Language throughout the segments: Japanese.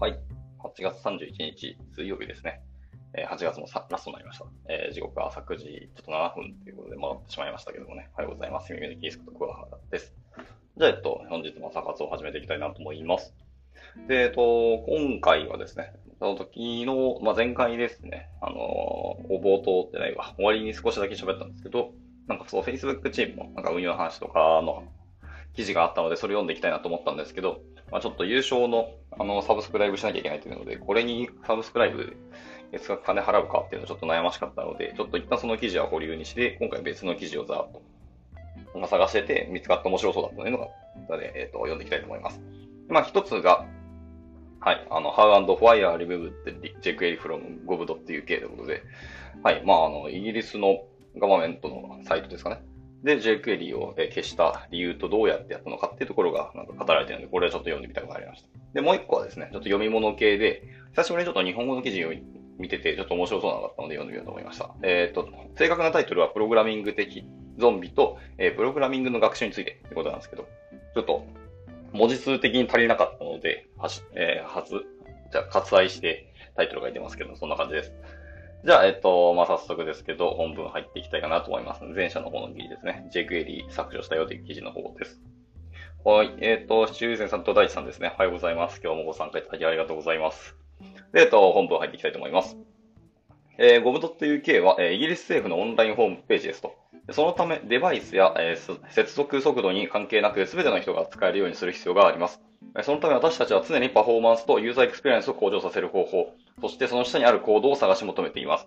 はい。8月31日、水曜日ですね。えー、8月もさラストになりました。えー、時刻は朝9時ちょっと7分ということで回ってしまいましたけどもね。おはようございます。耳のキースクと桑原です。じゃあ、えっと、本日も朝活を始めていきたいなと思います。で、えっと、今回はですね、その時の、まあ、前回ですね、あのー、冒頭ってないわ、終わりに少しだけ喋ったんですけど、なんかそう、Facebook チームのなんか運用の話とかの記事があったので、それ読んでいきたいなと思ったんですけど、まあ、ちょっと優勝の、あの、サブスクライブしなきゃいけないというので、これにサブスクライブ月額金払うかっていうのはちょっと悩ましかったので、ちょっと一旦その記事は保留にして、今回別の記事をざーっと探してて、見つかって面白そうだったのが、えっ、ー、と、読んでいきたいと思います。まあ、一つが、はい、あの、How and Why are removed jQuery from gov.uk ということで、はい、まあ、あの、イギリスのガバメントのサイトですかね。で、jQuery を消した理由とどうやってやったのかっていうところがなんか語られてるので、これはちょっと読んでみたくなりました。で、もう一個はですね、ちょっと読み物系で、久しぶりにちょっと日本語の記事を見てて、ちょっと面白そうなのがあったので読んでみようと思いました。えっ、ー、と、正確なタイトルは、プログラミング的ゾンビと、えー、プログラミングの学習についてってことなんですけど、ちょっと、文字数的に足りなかったので、はし、えー、初、じゃ割愛してタイトルが出ますけど、そんな感じです。じゃあ、えっと、まあ、早速ですけど、本文入っていきたいかなと思います。前者の方の記事ですね。jQuery 削除したよという記事の方です。はい。えっ、と、シチューゼンさんと大地さんですね。おはようございます。今日もご参加いただきありがとうございます。で、えっと、本文入っていきたいと思います。えー、gov.uk は、えー、イギリス政府のオンラインホームページですと。そのため、デバイスや、えー、接続速度に関係なく、すべての人が使えるようにする必要があります。そのため私たちは常にパフォーマンスとユーザーエクスペリエンスを向上させる方法、そしてその下にあるコードを探し求めています。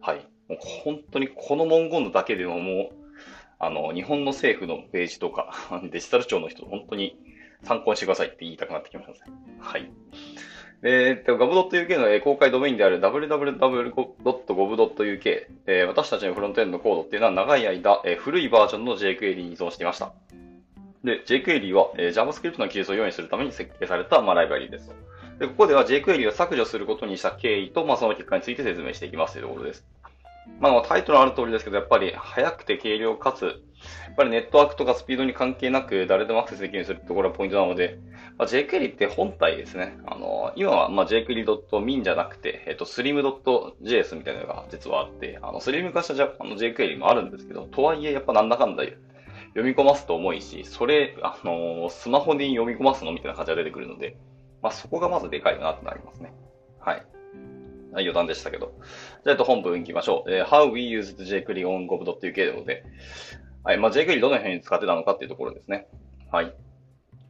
はい。もう本当にこの文言だけでももう、あの、日本の政府のページとか、デジタル庁の人、本当に参考にしてくださいって言いたくなってきましたね。はい。えー、gov.uk の公開ドメインである www.gov.uk、えー、私たちのフロントエンドコードっていうのは長い間、えー、古いバージョンの jQuery に依存していました。で、jQuery は、えー、JavaScript の記述を用意するために設計された、まあ、ライブラリですで、ここでは jQuery を削除することにした経緯と、まあ、その結果について説明していきますというところです。まあ、タイトルある通りですけど、やっぱり速くて軽量かつ、っぱりネットワークとかスピードに関係なく誰でもアクセスできるようにするところがポイントなので、まあ、jQuery って本体ですね。あの、今は、まあ、jQuery.min じゃなくて、えっと、slim.js みたいなのが実はあって、あの、スリム化したあの jQuery もあるんですけど、とはいえ、やっぱなんだかんだ読み込ますと重いし、それ、あのスマホに読み込ますのみたいな感じが出てくるので、まあ、そこがまずでかいなってなりますね。はい。余談でしたけど。じゃあ、本文行きましょう。えー、How we used jQuery on gov.uk ということで、はい。まあ、jQuery どの辺に使ってたのかっていうところですね。はい。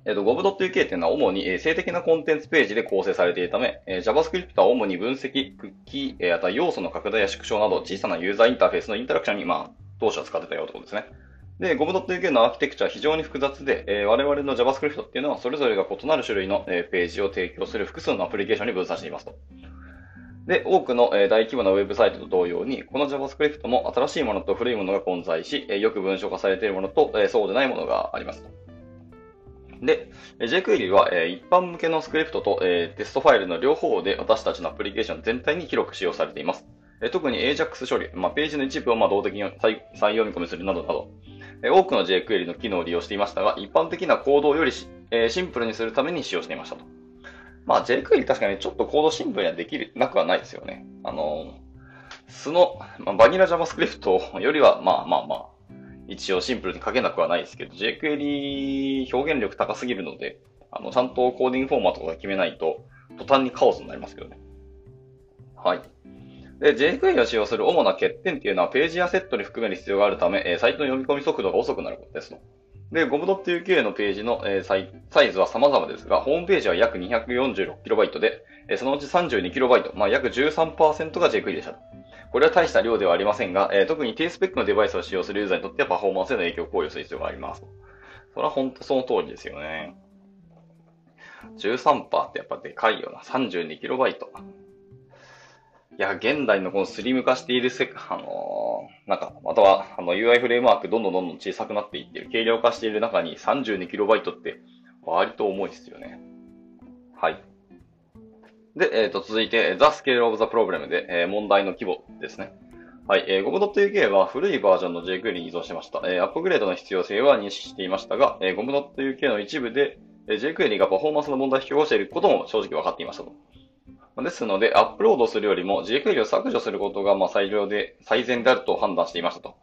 えっ、ー、と、gov.uk っていうのは主に、えー、性的なコンテンツページで構成されているため、えー、JavaScript は主に分析、クッキー、えー、あとは要素の拡大や縮小など小さなユーザーインターフェースのインタラクションに、まあ、当初は使ってたよってことですね。で、gov.uk のアーキテクチャは非常に複雑で、えー、我々の JavaScript っていうのはそれぞれが異なる種類の、えー、ページを提供する複数のアプリケーションに分散していますと。で、多くの、大規模なウェブサイトと同様に、この JavaScript も新しいものと古いものが混在し、よく文章化されているものと、そうでないものがあります。で、jQuery は、一般向けのスクリプトと、テストファイルの両方で私たちのアプリケーション全体に広く使用されています。特に AJAX 処理、まあ、ページの一部をま動的に再再読み込みするなどなど、多くの jQuery の機能を利用していましたが、一般的なコードをよりシンプルにするために使用していましたと。まあ jQuery 確かにちょっとコードシンプルにはできる、なくはないですよね。あの、素の、まあ、バニラ JavaScript よりは、まあまあまあ、一応シンプルに書けなくはないですけど、jQuery 表現力高すぎるので、あの、ちゃんとコーディングフォーマットとか決めないと、途端にカオスになりますけどね。はい。で、jQuery を使用する主な欠点っていうのは、ページやセットに含める必要があるため、えサイトの読み込み速度が遅くなることですと。で、gov.uk のページの、えサイサイズは様々ですが、ホームページは約 246KB で、えそのうち 32KB、まあ、約13%が jQuery でした。これは大した量ではありませんが、え特に低スペックのデバイスを使用するユーザーにとってはパフォーマンスへの影響を考慮する必要があります。それは本当その通りですよね。13%ってやっぱでかいよな。32KB。いや、現代のこのスリム化しているせ、あのー、なんか、または、あの、UI フレームワークどんどんどんどん小さくなっていってる、軽量化している中に 32KB って割と重いですよね。はい。で、えっ、ー、と、続いて、The Scale of the Problem で、えー、問題の規模ですね。はい、えー、Gom.uk は古いバージョンの jQuery に依存してました。えー、アップグレードの必要性は認識していましたが、えー、Gom.uk の一部で、jQuery がパフォーマンスの問題を引き起こしていることも正直分かっていましたと。ですので、アップロードするよりも jQuery を削除することがまあ最良で、最善であると判断していましたと。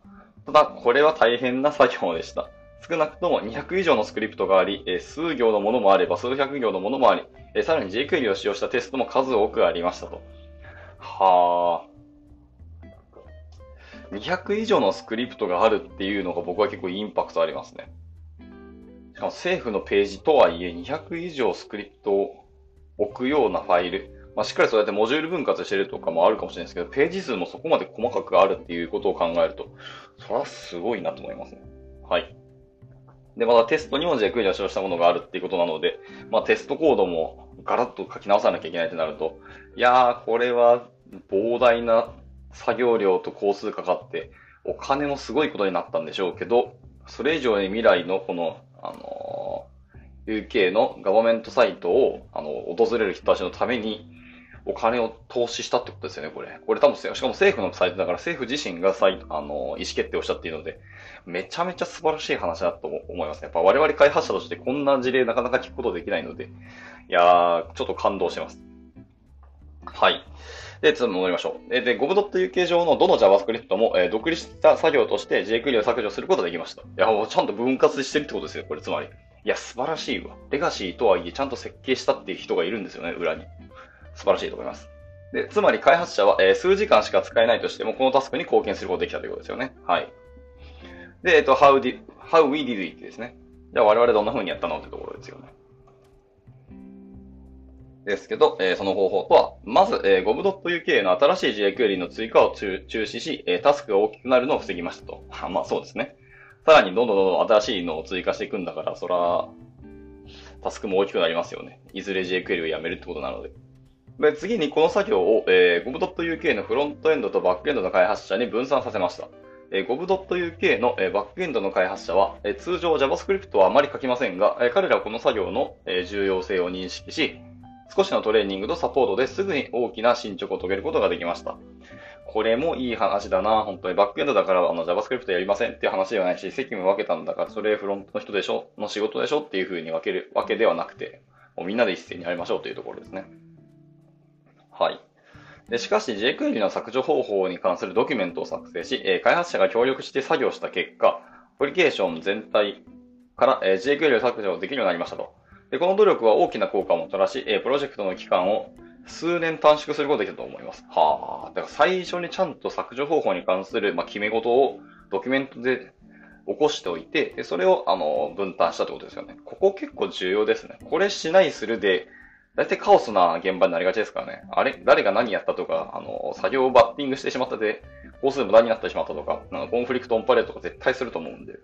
ただ、これは大変な作業でした。少なくとも200以上のスクリプトがあり、数行のものもあれば数百行のものもあり、さらに jQuery を使用したテストも数多くありましたと。はあ。200以上のスクリプトがあるっていうのが僕は結構インパクトありますね。しかも政府のページとはいえ200以上スクリプトを置くようなファイル、まあ、しっかりそうやってモジュール分割してるとかもあるかもしれないですけど、ページ数もそこまで細かくあるっていうことを考えると、それはすごいなと思いますね。はい。で、またテストにも jQuery を使用したものがあるっていうことなので、まあテストコードもガラッと書き直さなきゃいけないってなると、いやー、これは膨大な作業量と工数かかって、お金もすごいことになったんでしょうけど、それ以上に未来のこの、あのー、UK のガバメントサイトを、あの、訪れる人たちのために、お金を投資したってことですよね、これ。これ多分、しかも政府のサイトだから政府自身がサイ、あの、意思決定をしたっていうので、めちゃめちゃ素晴らしい話だと思いますね。やっぱ我々開発者としてこんな事例なかなか聞くことできないので、いやー、ちょっと感動してます。はい。で、次戻りましょう。で、Gov.uk 上のどの JavaScript も、えー、独立した作業として jQuery を削除することができました。いや、もうちゃんと分割してるってことですよ、これつまり。いや、素晴らしいわ。レガシーとはいえ、ちゃんと設計したっていう人がいるんですよね、裏に。素晴らしいと思います。で、つまり開発者は、えー、数時間しか使えないとしても、このタスクに貢献することができたということですよね。はい。で、えっと、how, did, how we did it ですね。じゃあ我々どんな風にやったのってところですよね。ですけど、えー、その方法とは、まず、えー、gov.uk の新しい jQuery の追加を中止し、えー、タスクが大きくなるのを防ぎましたと。まあそうですね。さらにどんどんどんどん新しいのを追加していくんだから、そら、タスクも大きくなりますよね。いずれ jQuery をやめるってことなので。で次にこの作業を、えー、gov.uk のフロントエンドとバックエンドの開発者に分散させました。えー、gov.uk の、えー、バックエンドの開発者は、えー、通常 JavaScript はあまり書きませんが、えー、彼らはこの作業の、えー、重要性を認識し、少しのトレーニングとサポートですぐに大きな進捗を遂げることができました。これもいい話だな、本当に。バックエンドだからあの JavaScript やりませんっていう話ではないし、責務分けたんだから、それフロントの人でしょ？の仕事でしょ？っていう風に分けるわけではなくて、もうみんなで一斉にやりましょうというところですね。はい。でしかし jQuery の削除方法に関するドキュメントを作成し、え開発者が協力して作業した結果、アプリケーション全体から、え jQuery を削除できるようになりましたと。でこの努力は大きな効果をもたらし、えプロジェクトの期間を数年短縮することができたと思います。はあ。だから最初にちゃんと削除方法に関する、まあ、決め事をドキュメントで起こしておいて、でそれを、あの、分担したってことですよね。ここ結構重要ですね。これしないするで、大体カオスな現場になりがちですからね。あれ誰が何やったとか、あの、作業をバッティングしてしまったで、工数無駄になってしまったとか、なんかコンフリクトオンパレードとか絶対すると思うんで。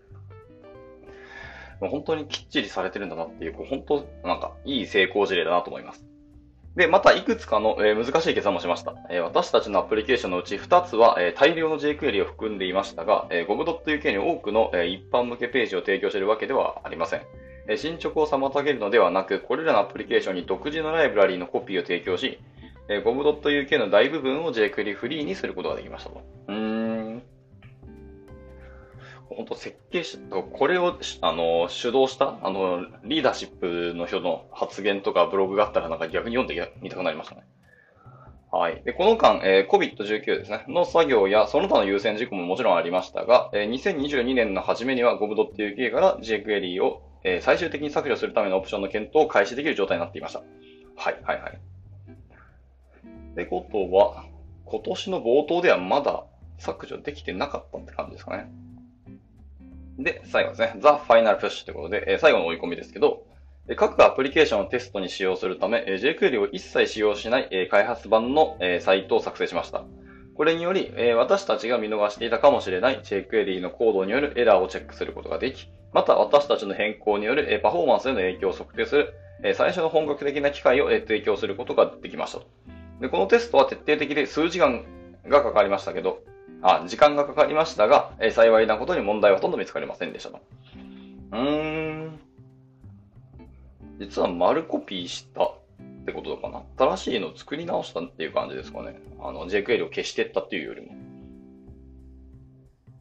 本当にきっちりされてるんだなっていう、こう本当、なんか、いい成功事例だなと思います。で、また、いくつかの、えー、難しい計算もしました。えー、私たちのアプリケーションのうち2つは、えー、大量の jQuery を含んでいましたが、えー、gov.uk に多くの、え、一般向けページを提供しているわけではありません。進捗を妨げるのではなく、これらのアプリケーションに独自のライブラリーのコピーを提供し、gov.uk の大部分を jQuery フリーにすることができましたと。うーん。本当設計し、これを、あの、主導した、あの、リーダーシップの人の発言とかブログがあったらなんか逆に読んでみたくなりましたね。はい。で、この間、えー、COVID-19 ですね、の作業やその他の優先事項ももちろんありましたが、えー、2022年の初めには gov.uk から jQuery をえー、最終的に削除するためのオプションの検討を開始できる状態になっていました。はい、はい、はい。ってことは、今年の冒頭ではまだ削除できてなかったって感じですかね。で、最後ですね。The Final Push ということで、えー、最後の追い込みですけど、各アプリケーションをテストに使用するため、jQuery を一切使用しない開発版のサイトを作成しました。これにより、え私たちが見逃していたかもしれない jQuery のコードによるエラーをチェックすることができ、また私たちの変更によるえパフォーマンスへの影響を測定するえ最初の本格的な機会をえ提供することができましたで。このテストは徹底的で数時間がかかりましたけど、あ、時間がかかりましたが、え幸いなことに問題はほとんど見つかりませんでしたと。うーん。実は丸コピーしたってことかな。新しいのを作り直したっていう感じですかね。あの、JQL を消してったっていうよりも。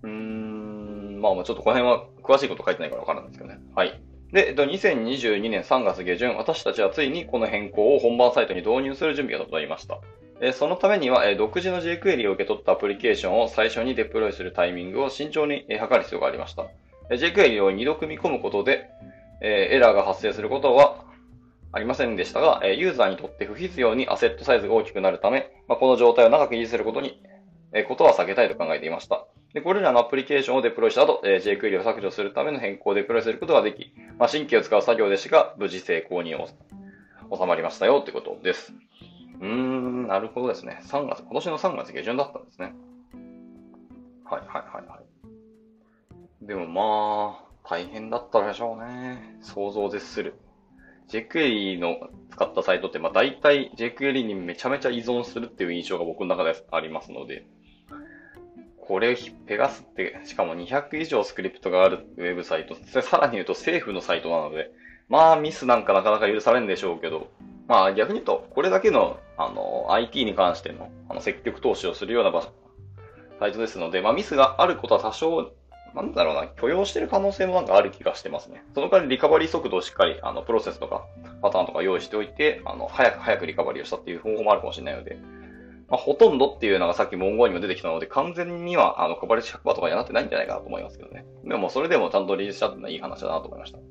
うーん。まあまあちょっとこの辺は詳しいこと書いてないからわからないんですけどね。はい。で、えっと、2022年3月下旬、私たちはついにこの変更を本番サイトに導入する準備が整いました。えそのためには、え独自の jQuery を受け取ったアプリケーションを最初にデプロイするタイミングを慎重に、え測る必要がありました。え jQuery を2度組み込むことで、えエラーが発生することはありませんでしたが、えユーザーにとって不必要にアセットサイズが大きくなるため、まあ、この状態を長く維持することに、えことは避けたいと考えていました。で、これらのアプリケーションをデプロイした後、え jQuery を削除するための変更をデプロイすることができ、まあ、神経を使う作業でしか無事成功に収まりましたよってことです。うーん、なるほどですね。3月、今年の3月下旬だったんですね。はいはいはいはい。でもまあ、大変だったでしょうね。想像を絶する。jQuery の使ったサイトって、まあ大体 jQuery にめちゃめちゃ依存するっていう印象が僕の中でありますので、これペガスって、しかも200以上スクリプトがあるウェブサイト、さらに言うと政府のサイトなので、まあミスなんかなかなか許されんでしょうけど、まあ逆に言うと、これだけの、あの、IT に関しての、あの、積極投資をするような場所、サイトですので、まあミスがあることは多少なんだろうな、許容してる可能性もなんかある気がしてますね。その代わりリカバリー速度をしっかり、あの、プロセスとか、パターンとか用意しておいて、あの、早く早くリカバリーをしたっていう方法もあるかもしれないので、まあ、ほとんどっていうのがさっき文言にも出てきたので、完全には、あの、カバレッジ100%とかにはなってないんじゃないかなと思いますけどね。でも、それでもちゃんとリリースしたってのはいい話だなと思いました。っ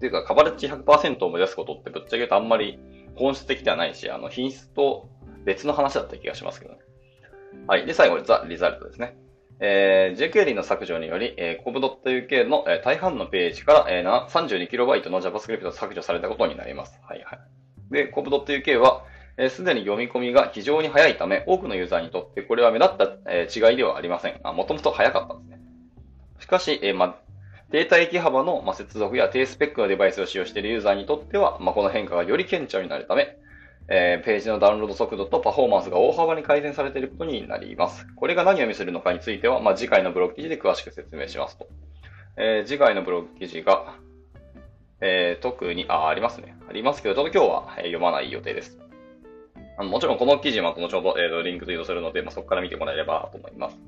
ていうか、カバレッジ100%を目指すことってぶっちゃけ言うとあんまり本質的ではないし、あの、品質と別の話だった気がしますけどね。はい。で、最後ザ・リザルトですね。えー、jQuery の削除により、えー、cob.uk の、えー、大半のページから、えー、32KB の JavaScript が削除されたことになります。はいはい。で、cob.uk は、す、えー、で、に読み込みが非常に早いため、多くのユーザーにとってこれは目立った、えー、違いではありません。もともと早かったんですね。しかし、えー、ま、データ域幅の、ま、接続や低スペックのデバイスを使用しているユーザーにとっては、ま、この変化がより顕著になるため、えー、ページのダウンロード速度とパフォーマンスが大幅に改善されていることになります。これが何を意味するのかについては、まあ、次回のブログ記事で詳しく説明しますと。えー、次回のブログ記事が、えー、特に、あ、ありますね。ありますけど、ちょっと今日は、読まない予定です。あのもちろんこの記事は後ほど、えー、リンクと移動するので、まあ、そこから見てもらえればと思います。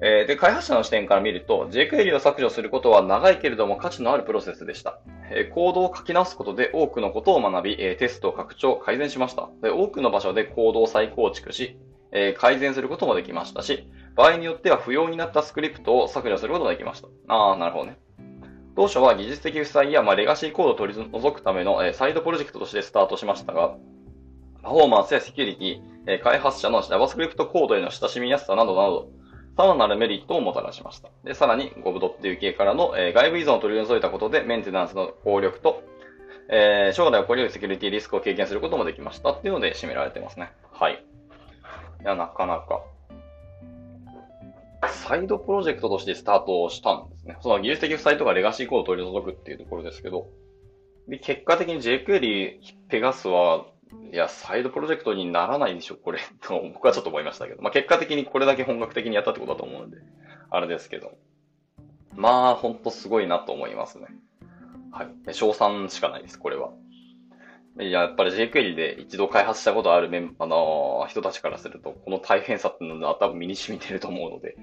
えー、で、開発者の視点から見ると、jQuery を削除することは長いけれども価値のあるプロセスでした。えー、コードを書き直すことで多くのことを学び、えー、テストを拡張、改善しました。で、多くの場所でコードを再構築し、えー、改善することもできましたし、場合によっては不要になったスクリプトを削除することができました。あー、なるほどね。当初は技術的負債や、まあ、レガシーコードを取り除くための、えー、サイドプロジェクトとしてスタートしましたが、パフォーマンスやセキュリティ、えー、開発者の JavaScript コードへの親しみやすさなどなど、さらなるメリットをもたらしました。で、さらに GovDo っていう系からの、えー、外部依存を取り除いたことでメンテナンスの効力と、えー、将来起こり得るセキュリティリスクを軽減することもできましたっていうので締められてますね。はい。いや、なかなか。サイドプロジェクトとしてスタートしたんですね。その技術的負債とかレガシーコードを取り除くっていうところですけど、で結果的に jQuery ペガスはいや、サイドプロジェクトにならないでしょ、これ。と僕はちょっと思いましたけど。まあ、結果的にこれだけ本格的にやったってことだと思うんで、あれですけど。まあ、ほんとすごいなと思いますね。はい。賞賛しかないです、これは。いや、やっぱり jQuery で一度開発したことあるメン、あのー、人たちからすると、この大変さっていうのは多分身に染みてると思うので、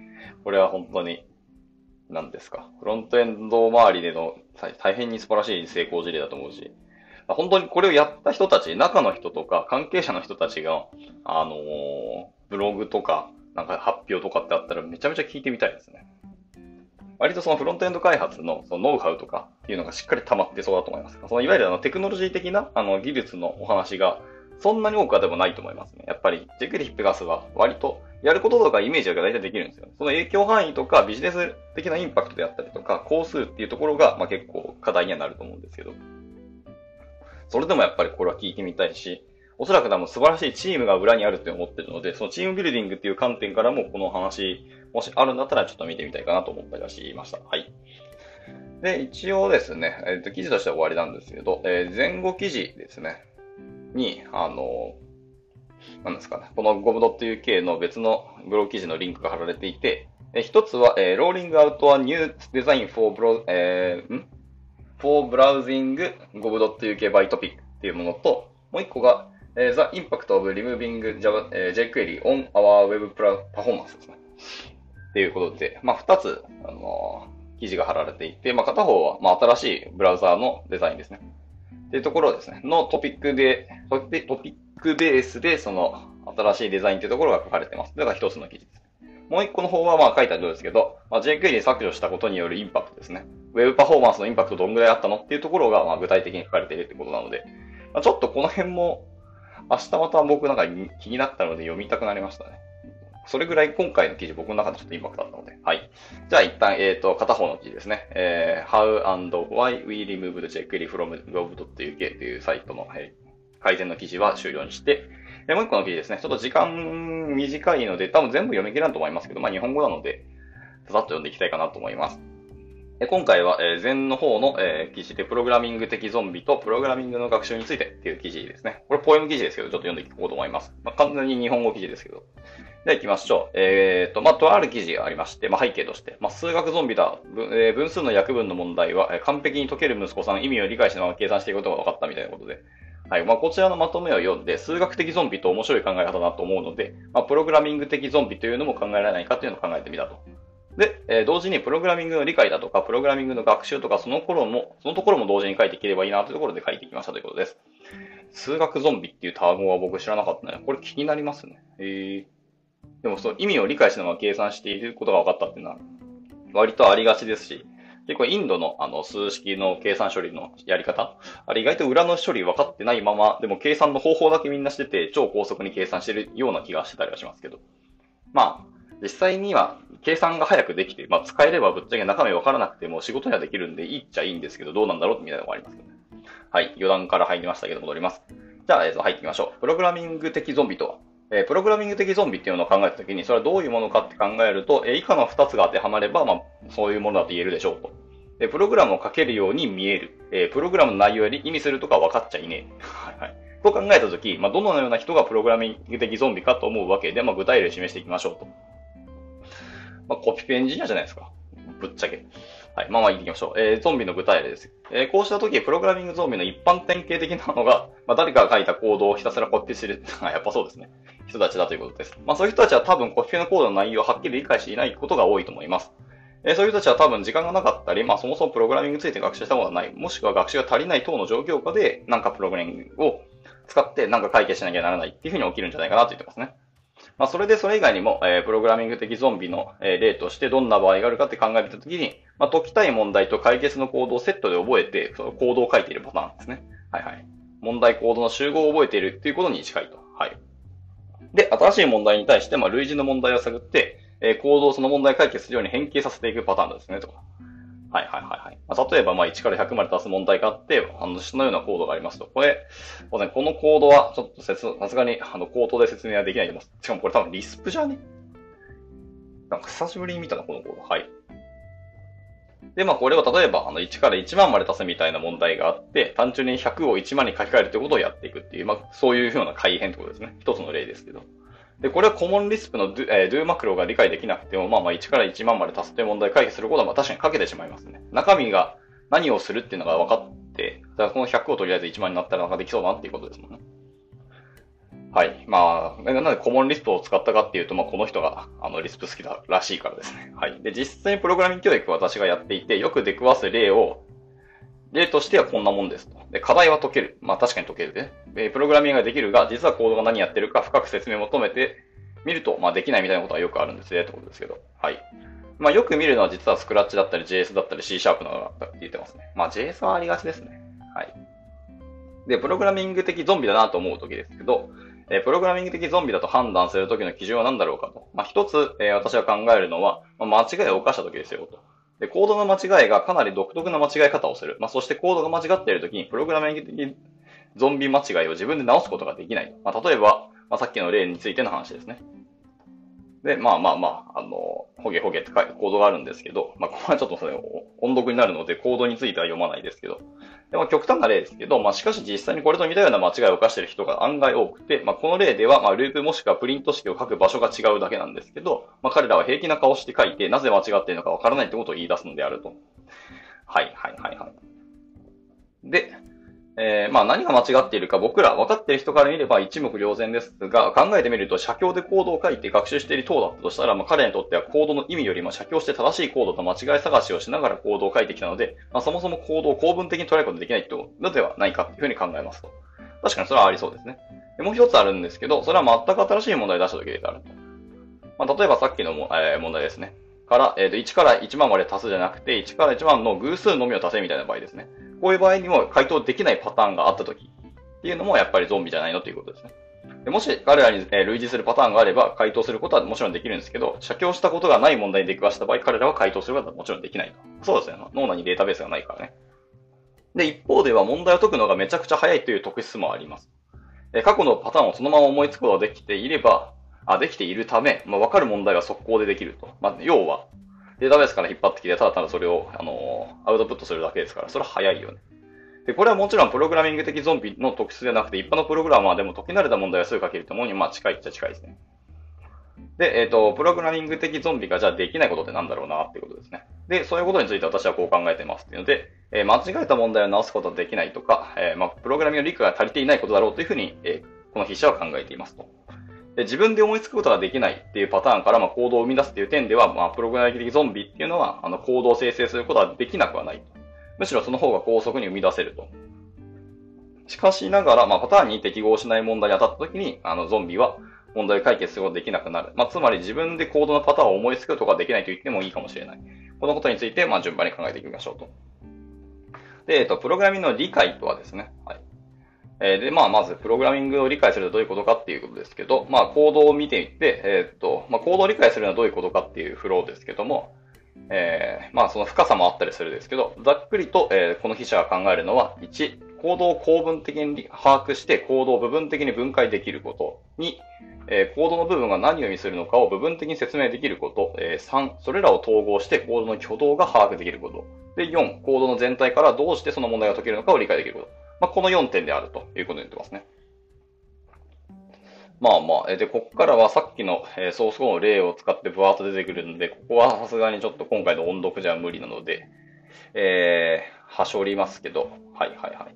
これは本当に、何ですか。フロントエンド周りでの大変に素晴らしい成功事例だと思うし、本当にこれをやった人たち、中の人とか関係者の人たちが、あのー、ブログとか、なんか発表とかってあったらめちゃめちゃ聞いてみたいですね。割とそのフロントエンド開発のそのノウハウとかっていうのがしっかり溜まってそうだと思います。そのいわゆるあのテクノロジー的なあの技術のお話がそんなに多くはでもないと思いますね。やっぱりジェクリヒッペガスは割とやることとかイメージが大体できるんですよ。その影響範囲とかビジネス的なインパクトであったりとか、工数っていうところがまあ結構課題にはなると思うんですけど。それでもやっぱりこれは聞いてみたいし、おそらく多分素晴らしいチームが裏にあるって思ってるので、そのチームビルディングっていう観点からもこの話、もしあるんだったらちょっと見てみたいかなと思ったりはしました。はい。で、一応ですね、えっ、ー、と、記事としては終わりなんですけど、えー、前後記事ですね、に、あの、なんですかね、この gov.uk の別のブログ記事のリンクが貼られていて、え一つは、えー、Rolling Out a New Design for Bro、えー、ん？For browsing gov.uk by topic っていうものと、もう一個が、えー、The Impact of Removing Java、えー、jQuery on our Web Performance ですね。っていうことで、まあ、二つ、あの記事が貼られていて、まあ、片方は、まあ、新しいブラウザーのデザインですね。っていうところですね、のトピックで、トピックベースで、その、新しいデザインというところが書かれてます。だから一つの記事です。もう一個の方はまあ書いてあるようですけど、まあ、jQuery 削除したことによるインパクトですね。ウェブパフォーマンスのインパクトどんぐらいあったのっていうところがまあ具体的に書かれているってことなので、まあ、ちょっとこの辺も明日また僕なんか気になったので読みたくなりましたね。それぐらい今回の記事僕の中でちょっとインパクトあったので。はい。じゃあ一旦、えっ、ー、と、片方の記事ですね。えー、How and Why We Removed jQuery from Web.uk というサイトの、えー、改善の記事は終了にして、え、もう一個の記事ですね。ちょっと時間短いので、多分全部読み切らんと思いますけど、まあ日本語なので、ささっと読んでいきたいかなと思います。今回は、え前の方の、え記事で、プログラミング的ゾンビとプログラミングの学習についてっていう記事ですね。これポエム記事ですけど、ちょっと読んでいこうと思います。まあ、完全に日本語記事ですけど。では行きましょう。えっ、ー、と、まあ、とある記事がありまして、まあ、背景として、まあ、数学ゾンビだ、えー、分数の約分の問題は、え、完璧に解ける息子さん、意味を理解しながら計算していくことが分かったみたいなことで、はい。まあ、こちらのまとめを読んで、数学的ゾンビと面白い考え方だと思うので、まあ、プログラミング的ゾンビというのも考えられないかというのを考えてみたと。で、えー、同時にプログラミングの理解だとか、プログラミングの学習とか、その頃も、そのところも同時に書いていければいいなというところで書いてきましたということです。数学ゾンビっていう単語は僕知らなかったね。これ気になりますね。えー、でもその意味を理解しながら計算していることが分かったっていうのは、割とありがちですし、結構インドのあの数式の計算処理のやり方、あれ意外と裏の処理分かってないまま、でも計算の方法だけみんなしてて、超高速に計算してるような気がしてたりはしますけど。まあ、実際には計算が早くできて、まあ使えればぶっちゃけ中身分からなくても仕事にはできるんでいいっちゃいいんですけど、どうなんだろうみたいなのがありますけどね。はい、余談から入りましたけど戻ります。じゃあ、えっ、と、入っていきましょう。プログラミング的ゾンビとは、えー、プログラミング的ゾンビっていうのを考えたときに、それはどういうものかって考えると、えー、以下の2つが当てはまれば、まあ、そういうものだと言えるでしょうと。で、プログラムを書けるように見える。えー、プログラムの内容より意味するとか分かっちゃいねえ。はいはい。と考えたとき、まあ、どのような人がプログラミング的ゾンビかと思うわけで、まあ、具体例を示していきましょうと。まあ、コピペエンジニアじゃないですか。ぶっちゃけ。はい。まあまあ、行ってきましょう。えー、ゾンビの具体例です。えー、こうした時、プログラミングゾンビの一般典型的なのが、まあ、誰かが書いたコードをひたすらコピペする。やっぱそうですね。人たちだということです。まあ、そういう人たちは多分コピペのコードの内容をはっきり理解していないことが多いと思います。えー、そういう人たちは多分時間がなかったり、まあ、そもそもプログラミングについて学習したことがない、もしくは学習が足りない等の状況下で、なんかプログラミングを使ってなんか解決しなきゃならないっていうふうに起きるんじゃないかなと言ってますね。まあ、それでそれ以外にも、えー、プログラミング的ゾンビの、えー、例としてどんな場合があるかって考えたときに、まあ、解きたい問題と解決のコードをセットで覚えて、そのコードを書いているパターンですね。はいはい。問題コードの集合を覚えているっていうことに近いと。はい。で、新しい問題に対して、まあ、類似の問題を探って、えー、コードをその問題解決するように変形させていくパターンですね、とか。はいはいはいはい。ま、例えば、まあ、1から100まで足す問題があって、あの、下のようなコードがありますと。これ、このコードは、ちょっとさすがに、あの、口頭で説明はできないと思います。しかもこれ多分リスプじゃね？なんか久しぶりに見たな、このコード。はい。で、まあ、これは例えば、あの、1から1万まで足すみたいな問題があって、単純に100を1万に書き換えるということをやっていくっていう、まあ、そういうふうな改変ってことですね。一つの例ですけど。で、これはコモンリスプの do,、えー、do マクロが理解できなくても、まあまあ1から1万まで足すという問題解決することはまあ確かにかけてしまいますね。中身が何をするっていうのが分かって、だからこの100をとりあえず1万になったらなんかできそうだなっていうことですもんね。はい。まあ、なのでコモンリスプを使ったかっていうと、まあこの人があのリスプ好きだらしいからですね。はい。で、実際にプログラミング教育私がやっていて、よく出くわす例を例としてはこんなもんですと。で、課題は解ける。まあ確かに解けるね。で、プログラミングができるが、実はコードが何やってるか深く説明を求めてみると、まあできないみたいなことはよくあるんですね、ってことですけど。はい。まあよく見るのは実はスクラッチだったり JS だったり C シャープなのだって言ってますね。まあ JS はありがちですね。はい。で、プログラミング的ゾンビだなと思うときですけど、えプログラミング的ゾンビだと判断するときの基準は何だろうかと。まあ一つ、えー、私は考えるのは、まあ、間違いを犯したときですよと。で、コードの間違いがかなり独特な間違い方をする。まあ、そしてコードが間違っているときに、プログラミング的ゾンビ間違いを自分で直すことができない。まあ、例えば、まあ、さっきの例についての話ですね。で、まあまあまあ、あの、ほげほげってコードがあるんですけど、まあ、ここはちょっとそれ、音読になるので、コードについては読まないですけど、でまあ、極端な例ですけど、まあ、しかし実際にこれと似たような間違いを犯している人が案外多くて、まあ、この例では、まあ、ループもしくはプリント式を書く場所が違うだけなんですけど、まあ、彼らは平気な顔して書いて、なぜ間違っているのかわからないってことを言い出すのであると。はい、はい、はい、はい。で、えー、まあ何が間違っているか僕ら分かっている人から見れば一目瞭然ですが、考えてみると写経でコードを書いて学習している等だったとしたら、まあ彼にとってはコードの意味よりも写経して正しいコードと間違い探しをしながらコードを書いてきたので、まあそもそもコードを公文的に捉えることができないとのではないかというふうに考えますと。確かにそれはありそうですね。でもう一つあるんですけど、それは全く新しい問題を出した時であると。まあ例えばさっきのも、えー、問題ですね。から、えっ、ー、と、1から1万まで足すじゃなくて、1から1万の偶数のみを足せみたいな場合ですね。こういう場合にも回答できないパターンがあった時っていうのもやっぱりゾンビじゃないのということですね。でもし彼らに、え類似するパターンがあれば回答することはもちろんできるんですけど、写経したことがない問題に出くわした場合、彼らは回答することはもちろんできないと。そうですね。脳内にデータベースがないからね。で、一方では問題を解くのがめちゃくちゃ早いという特質もあります。え過去のパターンをそのまま思いつくことができていれば、あ、できているため、まあ、わかる問題は速攻でできると。まあ、要は、データベースから引っ張ってきて、ただただそれを、あの、アウトプットするだけですから、それは早いよね。で、これはもちろんプログラミング的ゾンビの特質ではなくて、一般のプログラマーでも解き慣れた問題をすぐ書けると思うに、まあ近いっちゃ近いですね。で、えっ、ー、と、プログラミング的ゾンビがじゃあできないことってなんだろうなっていうことですね。で、そういうことについて私はこう考えてますっていうので、えー、間違えた問題を直すことはできないとか、えー、まあ、プログラミングの理解が足りていないことだろうというふうに、えこの筆者は考えていますと。で自分で思いつくことができないっていうパターンから、まあ、行動を生み出すっていう点では、まあ、プログラミング的ゾンビっていうのは、あの、行動を生成することはできなくはない。むしろその方が高速に生み出せると。しかしながら、まあ、パターンに適合しない問題に当たった時に、あの、ゾンビは問題を解決することができなくなる。まあ、つまり自分で行動のパターンを思いつくことができないと言ってもいいかもしれない。このことについて、ま、順番に考えていきましょうと。で、えっと、プログラミングの理解とはですね、はい。えー、で、まあ、まず、プログラミングを理解するとどういうことかっていうことですけど、まあ、コードを見ていって、えー、っと、まあ、コードを理解するのはどういうことかっていうフローですけども、えー、まあ、その深さもあったりするんですけど、ざっくりと、えー、この筆者が考えるのは、1、行動を構文的に把握して行動を部分的に分解できること。2、えー、行動の部分が何を意味するのかを部分的に説明できること。えー、3、それらを統合して行動の挙動が把握できること。で、4、行動の全体からどうしてその問題が解けるのかを理解できること。まあ、この4点であるということになってますね。まあまあ、で、ここからはさっきの、えー、ソースコードの例を使ってブワーッと出てくるので、ここはさすがにちょっと今回の音読じゃ無理なので、えー、はしょりますけど、はいはいはい。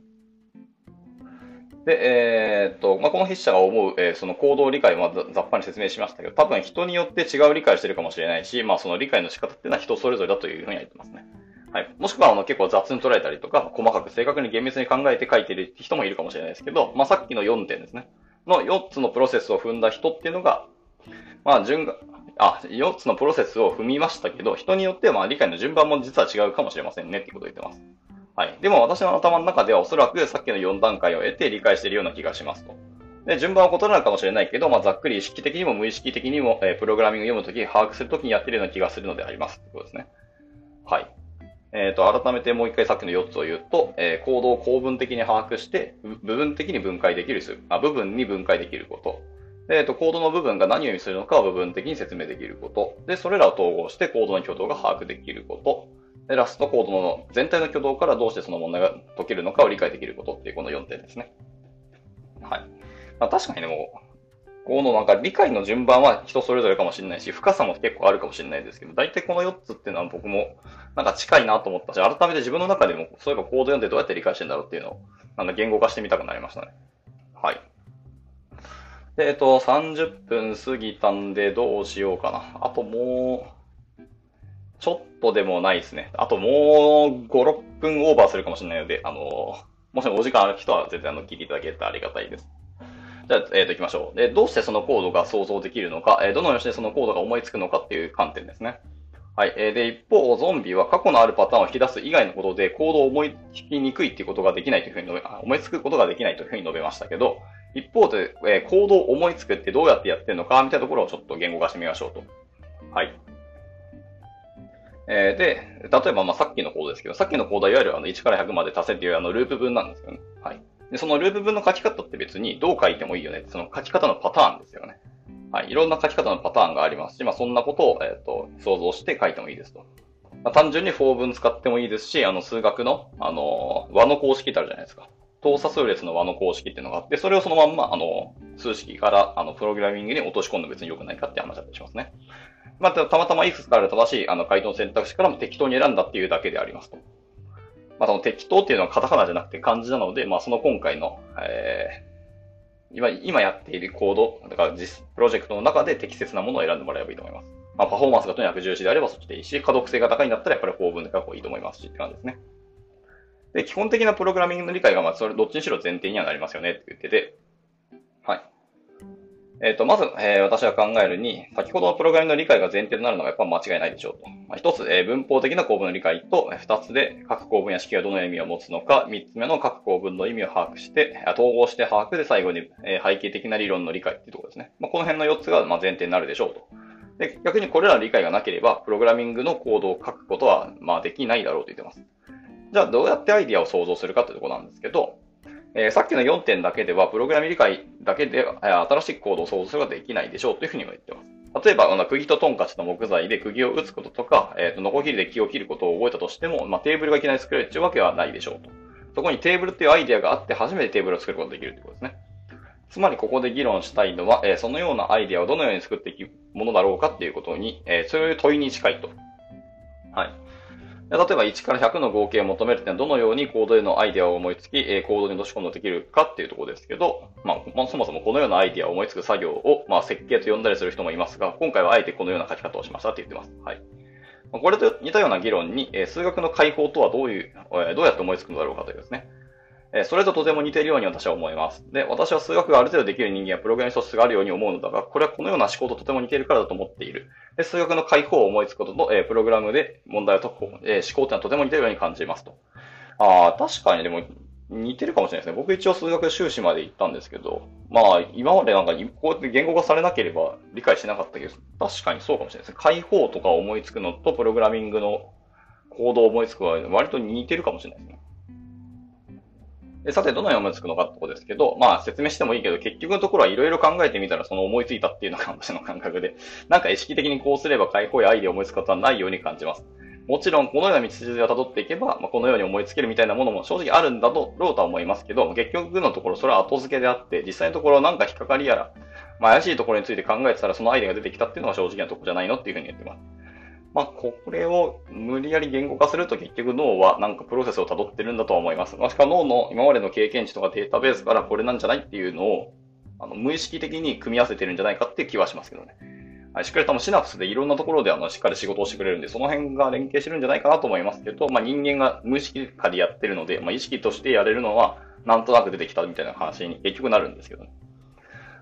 で、えー、っと、まあ、この筆者が思う、えー、その行動理解はざっぱり説明しましたけど、多分人によって違う理解してるかもしれないし、まあ、その理解の仕方っていうのは人それぞれだというふうには言ってますね。はい。もしくは、あの、結構雑に捉えたりとか、細かく正確に厳密に考えて書いてる人もいるかもしれないですけど、まあ、さっきの4点ですね。の4つのプロセスを踏んだ人っていうのが、まあ、順が、あ、4つのプロセスを踏みましたけど、人によってはまあ理解の順番も実は違うかもしれませんねってことを言ってます。はい。でも私の頭の中ではおそらくさっきの4段階を得て理解しているような気がしますと。で、順番は異なるかもしれないけど、まあ、ざっくり意識的にも無意識的にも、えー、プログラミングを読むとき、把握するときにやっているような気がするのでありますってことですね。はい。えっ、ー、と、改めてもう一回さっきの4つを言うと、えー、行動を構文的に把握して、部分的に分解できるあ、部分に分解できること。えっ、ー、と、コードの部分が何を意味するのかを部分的に説明できること。で、それらを統合してコードの挙動が把握できること。で、ラストコードの全体の挙動からどうしてその問題が解けるのかを理解できることっていうこの4点ですね。はい。まあ、確かにでもう、このなんか理解の順番は人それぞれかもしれないし、深さも結構あるかもしれないですけど、大体この4つっていうのは僕もなんか近いなと思ったし、改めて自分の中でもそういえばコード読んでどうやって理解してんだろうっていうのを、なんだ言語化してみたくなりましたね。はい。で、えっと、30分過ぎたんでどうしようかな。あともう、ちょっとでもないですね。あともう5、6分オーバーするかもしれないので、あの、もしお時間ある人は全然あの聞いていただけたらありがたいです。じゃあ、えっ、ー、と、行きましょう。で、どうしてそのコードが想像できるのか、えー、どのようにしてそのコードが思いつくのかっていう観点ですね。はい。えー、で、一方、ゾンビは過去のあるパターンを引き出す以外のことで、コードを思いつきにくいっていうことができないというふうに述べ、思いつくことができないというふうに述べましたけど、一方で、えー、コードを思いつくってどうやってやってるのか、みたいなところをちょっと言語化してみましょうと。はい。えー、で、例えば、まあ、さっきのコードですけど、さっきのコードはいわゆるあの1から100まで足せっていうあのループ分なんですよね。はい。で、そのループ分の書き方って別にどう書いてもいいよね。その書き方のパターンですよね。はい。いろんな書き方のパターンがありますし、まあそんなことを、えっ、ー、と、想像して書いてもいいですと。まあ、単純に4文使ってもいいですし、あの、数学の、あの、和の公式ってあるじゃないですか。等差数列の和の公式っていうのがあって、それをそのまんま、あの、数式から、あの、プログラミングに落とし込んで別に良くないかって話だったりしますね。まあ、たまたまいくつかある正しい、あの、回答選択肢からも適当に選んだっていうだけでありますと。まあ、その適当っていうのはカタカナじゃなくて漢字なので、まあ、その今回の、えー、今、今やっているコード、だから実、プロジェクトの中で適切なものを選んでもらえばいいと思います。まあ、パフォーマンスがとにかく重視であればそっちでいいし、可読性が高いんだったらやっぱり法文で書く方がいいと思いますしって感じですね。で、基本的なプログラミングの理解が、まあ、それ、どっちにしろ前提にはなりますよねって言ってて、えっ、ー、と、まず、えー、私は考えるに、先ほどのプログラミングの理解が前提となるのがやっぱ間違いないでしょうと。まあ、一つ、えー、文法的な構文の理解と、二つで各構文や式がどの意味を持つのか、三つ目の各構文の意味を把握して、統合して把握で最後に、え背景的な理論の理解っていうところですね。まあ、この辺の四つが、ま前提になるでしょうと。で、逆にこれらの理解がなければ、プログラミングのコードを書くことは、まあ、できないだろうと言ってます。じゃあ、どうやってアイディアを想像するかというところなんですけど、えー、さっきの4点だけでは、プログラミ理解だけで、えー、新しいコードを想像することができないでしょうというふうにも言ってます。例えば、あの釘とトンカチの木材で釘を打つこととか、えっ、ー、と、ノコギリで木を切ることを覚えたとしても、まあ、テーブルがいきなり作れるっていうわけはないでしょうと。そこにテーブルっていうアイデアがあって初めてテーブルを作ることができるってことですね。つまりここで議論したいのは、えー、そのようなアイデアをどのように作っていくものだろうかっていうことに、えー、そういう問いに近いと。はい。例えば1から100の合計を求めるってのはどのようにコードへのアイデアを思いつき、えコードに落とし込んでできるかっていうところですけど、まあ、そもそもこのようなアイデアを思いつく作業を、まあ、設計と呼んだりする人もいますが、今回はあえてこのような書き方をしましたって言ってます。はい。これと似たような議論に、数学の解放とはどういう、どうやって思いつくのだろうかというですね。えそれととても似ているように私は思います。で、私は数学がある程度できる人間はプログラミング素質があるように思うのだが、これはこのような思考ととても似ているからだと思っている。で、数学の解放を思いつくことと、えプログラムで問題を解く方、え思考というのはとても似ているように感じますと。ああ、確かにでも似てるかもしれないですね。僕一応数学修士まで行ったんですけど、まあ、今までなんかこうやって言語化されなければ理解しなかったけど、確かにそうかもしれないですね。解放とか思いつくのとプログラミングの行動を思いつくは割と似てるかもしれないですね。さて、どのように思いつくのかってことですけど、まあ説明してもいいけど、結局のところはいろいろ考えてみたらその思いついたっていうのが私の感覚で、なんか意識的にこうすれば解放やアイデア思いつくことはないように感じます。もちろん、このような道筋を辿っていけば、まあ、このように思いつけるみたいなものも正直あるんだろうとは思いますけど、結局のところそれは後付けであって、実際のところなんか引っかかりやら、まあ、怪しいところについて考えてたらそのアイデアが出てきたっていうのが正直なところじゃないのっていうふうに言ってます。まあ、これを無理やり言語化すると結局脳はなんかプロセスを辿ってるんだとは思います。もしくは脳の今までの経験値とかデータベースからこれなんじゃないっていうのを、あの、無意識的に組み合わせてるんじゃないかって気はしますけどね。はい、しっかり多分シナプスでいろんなところであの、しっかり仕事をしてくれるんで、その辺が連携してるんじゃないかなと思いますけど、まあ、人間が無意識化でやってるので、まあ、意識としてやれるのは、なんとなく出てきたみたいな話に結局なるんですけどね。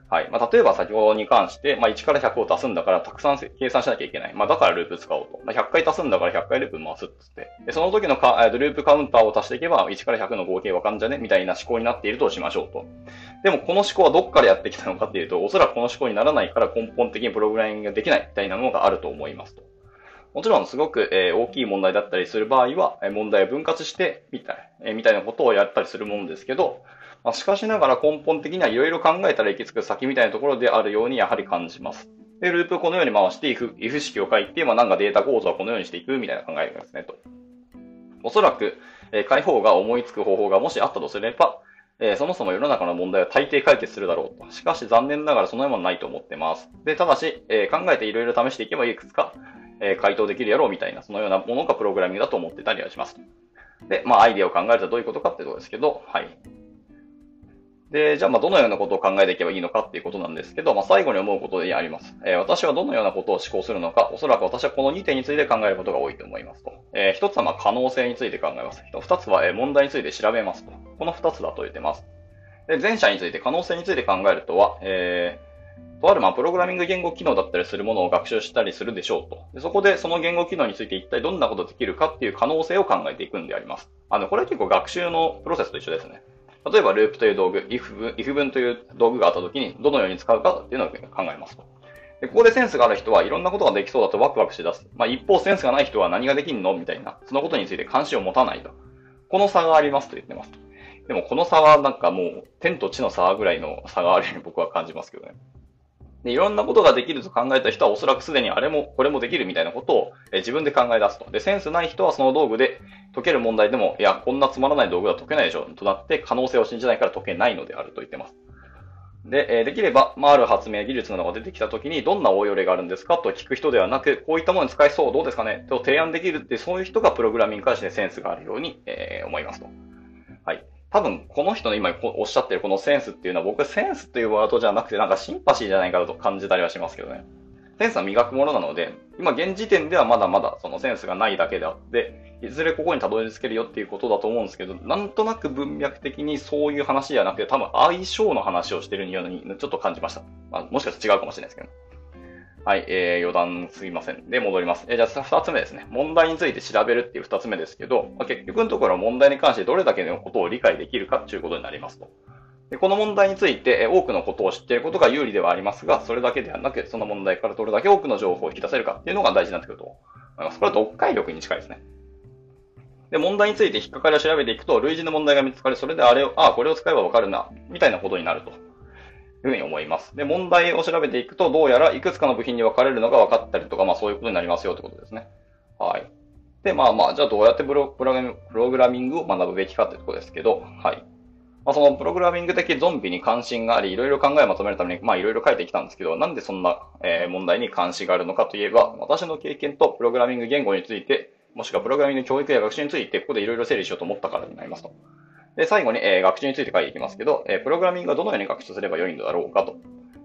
はい。まあ、例えば先ほどに関して、まあ、1から100を足すんだから、たくさん計算しなきゃいけない。まあ、だからループ使おうと。まあ、100回足すんだから100回ループ回すっつって。で、その時のか、えループカウンターを足していけば、1から100の合計わかんじゃね？みたいな思考になっているとしましょうと。でも、この思考はどっからやってきたのかっていうと、おそらくこの思考にならないから根本的にプログラミングができないみたいなものがあると思いますと。もちろん、すごく、えー、大きい問題だったりする場合は、え問題を分割して、みたい、えー、みたいなことをやったりするものですけど、まあ、しかしながら根本的にはいろいろ考えたら行き着く先みたいなところであるようにやはり感じます。で、ループをこのように回して、if, if 式を書いて、まあ、なんかデータ構造はこのようにしていくみたいな考えですね、と。おそらく、え、解放が思いつく方法がもしあったとすれば、えー、そもそも世の中の問題は大抵解決するだろうと。しかし残念ながらそのようもないと思ってます。で、ただし、えー、考えていろいろ試していけばいくつか、えー、回答できるやろうみたいな、そのようなものがプログラミングだと思ってたりはします。で、まあ、アイデアを考えるとどういうことかってころですけど、はい。で、じゃあ、ま、どのようなことを考えていけばいいのかっていうことなんですけど、まあ、最後に思うことであります。えー、私はどのようなことを思考するのか、おそらく私はこの2点について考えることが多いと思いますと。えー、一つは、ま可能性について考えます。二つは、え問題について調べますと。この二つだと言ってます。で、前者について、可能性について考えるとは、えー、とある、まプログラミング言語機能だったりするものを学習したりするでしょうと。でそこで、その言語機能について一体どんなことできるかっていう可能性を考えていくんであります。あの、これは結構学習のプロセスと一緒ですね。例えば、ループという道具、if 文、if 文という道具があった時に、どのように使うかっていうのを考えますと。で、ここでセンスがある人はいろんなことができそうだとワクワクし出す。まあ、一方センスがない人は何ができんのみたいな、そのことについて関心を持たないと。この差がありますと言ってます。でもこの差はなんかもう天と地の差ぐらいの差があるように僕は感じますけどね。で、いろんなことができると考えた人はおそらくすでにあれもこれもできるみたいなことを、え自分で考え出すと。で、センスない人はその道具で解ける問題でも、いや、こんなつまらない道具は解けないでしょとなって可能性を信じないから解けないのであると言ってます。で、えできれば、まあ、ある発明技術などが出てきたときに、どんな応用例があるんですかと聞く人ではなく、こういったものに使えそう、どうですかねと提案できるって、そういう人がプログラミングに関してセンスがあるように、えー、思いますと。はい。多分、この人の今おっしゃってるこのセンスっていうのは、僕センスというワードじゃなくて、なんかシンパシーじゃないかと感じたりはしますけどね。センスは磨くものなので、今現時点ではまだまだそのセンスがないだけであって、いずれここにたどり着けるよっていうことだと思うんですけど、なんとなく文脈的にそういう話じゃなくて、多分相性の話をしてるようにちょっと感じました。まあ、もしかしたら違うかもしれないですけど。はい、えー、余談すぎません。で、戻ります。えー、じゃあ、二つ目ですね。問題について調べるっていう二つ目ですけど、まあ、結局のところ問題に関してどれだけのことを理解できるかっていうことになりますと。でこの問題について多くのことを知っていることが有利ではありますが、それだけではなく、その問題からどれだけ多くの情報を引き出せるかっていうのが大事になってくると思います。これは読解力に近いですね。で、問題について引っかかりを調べていくと、類似の問題が見つかり、それであれを、ああ、これを使えばわかるな、みたいなことになると。いうふうに思います。で、問題を調べていくと、どうやらいくつかの部品に分かれるのが分かったりとか、まあそういうことになりますよってことですね。はい。で、まあまあ、じゃあどうやってプログラミングを学ぶべきかってところですけど、はい。まあ、そのプログラミング的ゾンビに関心があり、いろいろ考えをまとめるために、まあいろいろ書いてきたんですけど、なんでそんな、えー、問題に関心があるのかといえば、私の経験とプログラミング言語について、もしくはプログラミング教育や学習について、ここでいろいろ整理しようと思ったからになりますと。で、最後に、えー、学習について書いていきますけど、えー、プログラミングはどのように学習すればよいのだろうかと。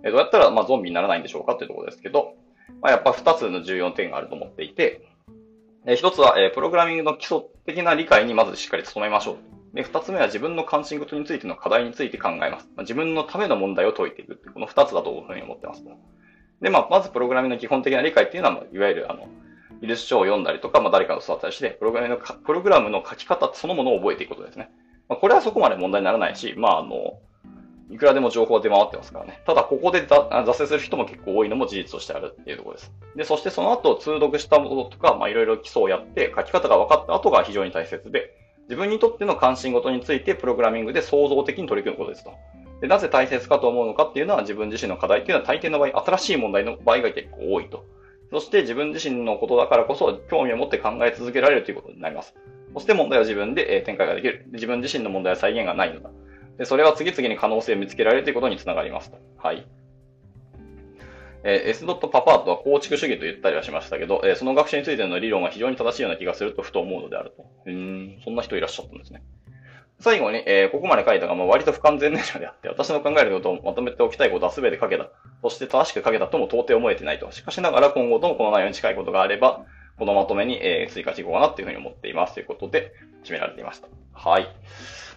えー、どうやったら、まあ、ゾンビにならないんでしょうかというところですけど、まあ、やっぱ2つの重要点があると思っていて、えー、1つは、えー、プログラミングの基礎的な理解にまずしっかり努めましょう。で、二つ目は自分の関心事についての課題について考えます。まあ、自分のための問題を解いていくってこの二つだというふうに思ってます。で、まあ、まずプログラミングの基本的な理解っていうのは、いわゆる、あの、イルス書を読んだりとか、まあ、誰かの育ったりして、プログラムの、プログラムの書き方そのものを覚えていくことですね。まあ、これはそこまで問題にならないし、まあ、あの、いくらでも情報は出回ってますからね。ただ、ここで挫折する人も結構多いのも事実としてあるっていうところです。で、そしてその後、通読したものとか、まあ、いろいろ基礎をやって、書き方が分かった後が非常に大切で、自分にとっての関心事についてプログラミングで創造的に取り組むことですと。でなぜ大切かと思うのかっていうのは自分自身の課題っていうのは大抵の場合、新しい問題の場合が結構多いと。そして自分自身のことだからこそ興味を持って考え続けられるということになります。そして問題は自分で展開ができる。自分自身の問題は再現がないのだ。でそれは次々に可能性を見つけられるということにつながりますと。はい。えー、S. パパートは構築主義と言ったりはしましたけど、えー、その学習についての理論は非常に正しいような気がするとふと思うのであると。うん、そんな人いらっしゃったんですね。最後に、えー、ここまで書いたが、まあ、割と不完全燃焼であって、私の考えることをまとめておきたいことは全て書けた。そして正しく書けたとも到底思えてないと。しかしながら今後ともこの内容に近いことがあれば、このまとめに、え、追加していこうかなっていうふうに思っています。ということで、決められていました。はい。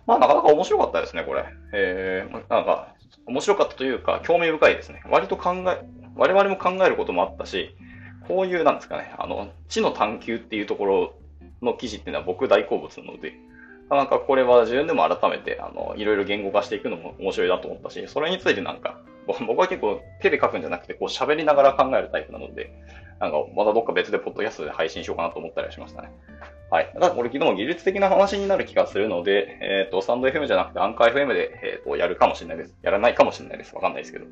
まあ、なかなか面白かったですね、これ。えー、なんか、面白かったというか、興味深いですね。割と考え、我々も考えることもあったし、こういう、なんですかね、あの、知の探求っていうところの記事っていうのは僕大好物なので、なかなかこれは自分でも改めて、あの、いろいろ言語化していくのも面白いなと思ったし、それについてなんか、僕は結構手で書くんじゃなくて、こう喋りながら考えるタイプなので、なんかまたどっか別でポッドキャストで配信しようかなと思ったりしましたね。はい。ただこれ昨日も技術的な話になる気がするので、えっ、ー、と、スタンド FM じゃなくてアンカー FM で、えっ、ー、と、やるかもしれないです。やらないかもしれないです。わかんないですけど。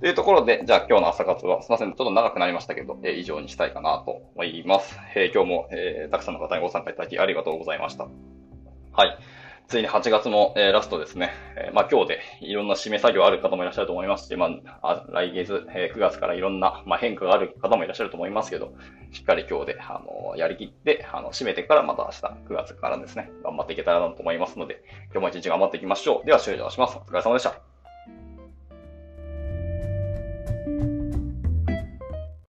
というところで、じゃあ今日の朝活は、すいません、ちょっと長くなりましたけど、えー、以上にしたいかなと思います。えー、今日も、えー、たくさんの方にご参加いただきありがとうございました。はい。ついに8月も、えー、ラストですね。えー、まあ今日でいろんな締め作業ある方もいらっしゃると思いますし、まあ、来月、えー、9月からいろんな、まあ、変化がある方もいらっしゃると思いますけど、しっかり今日で、あのやりきって、あの、締めてからまた明日、9月からですね、頑張っていけたらなと思いますので、今日も一日頑張っていきましょう。では終了します。お疲れ様でした。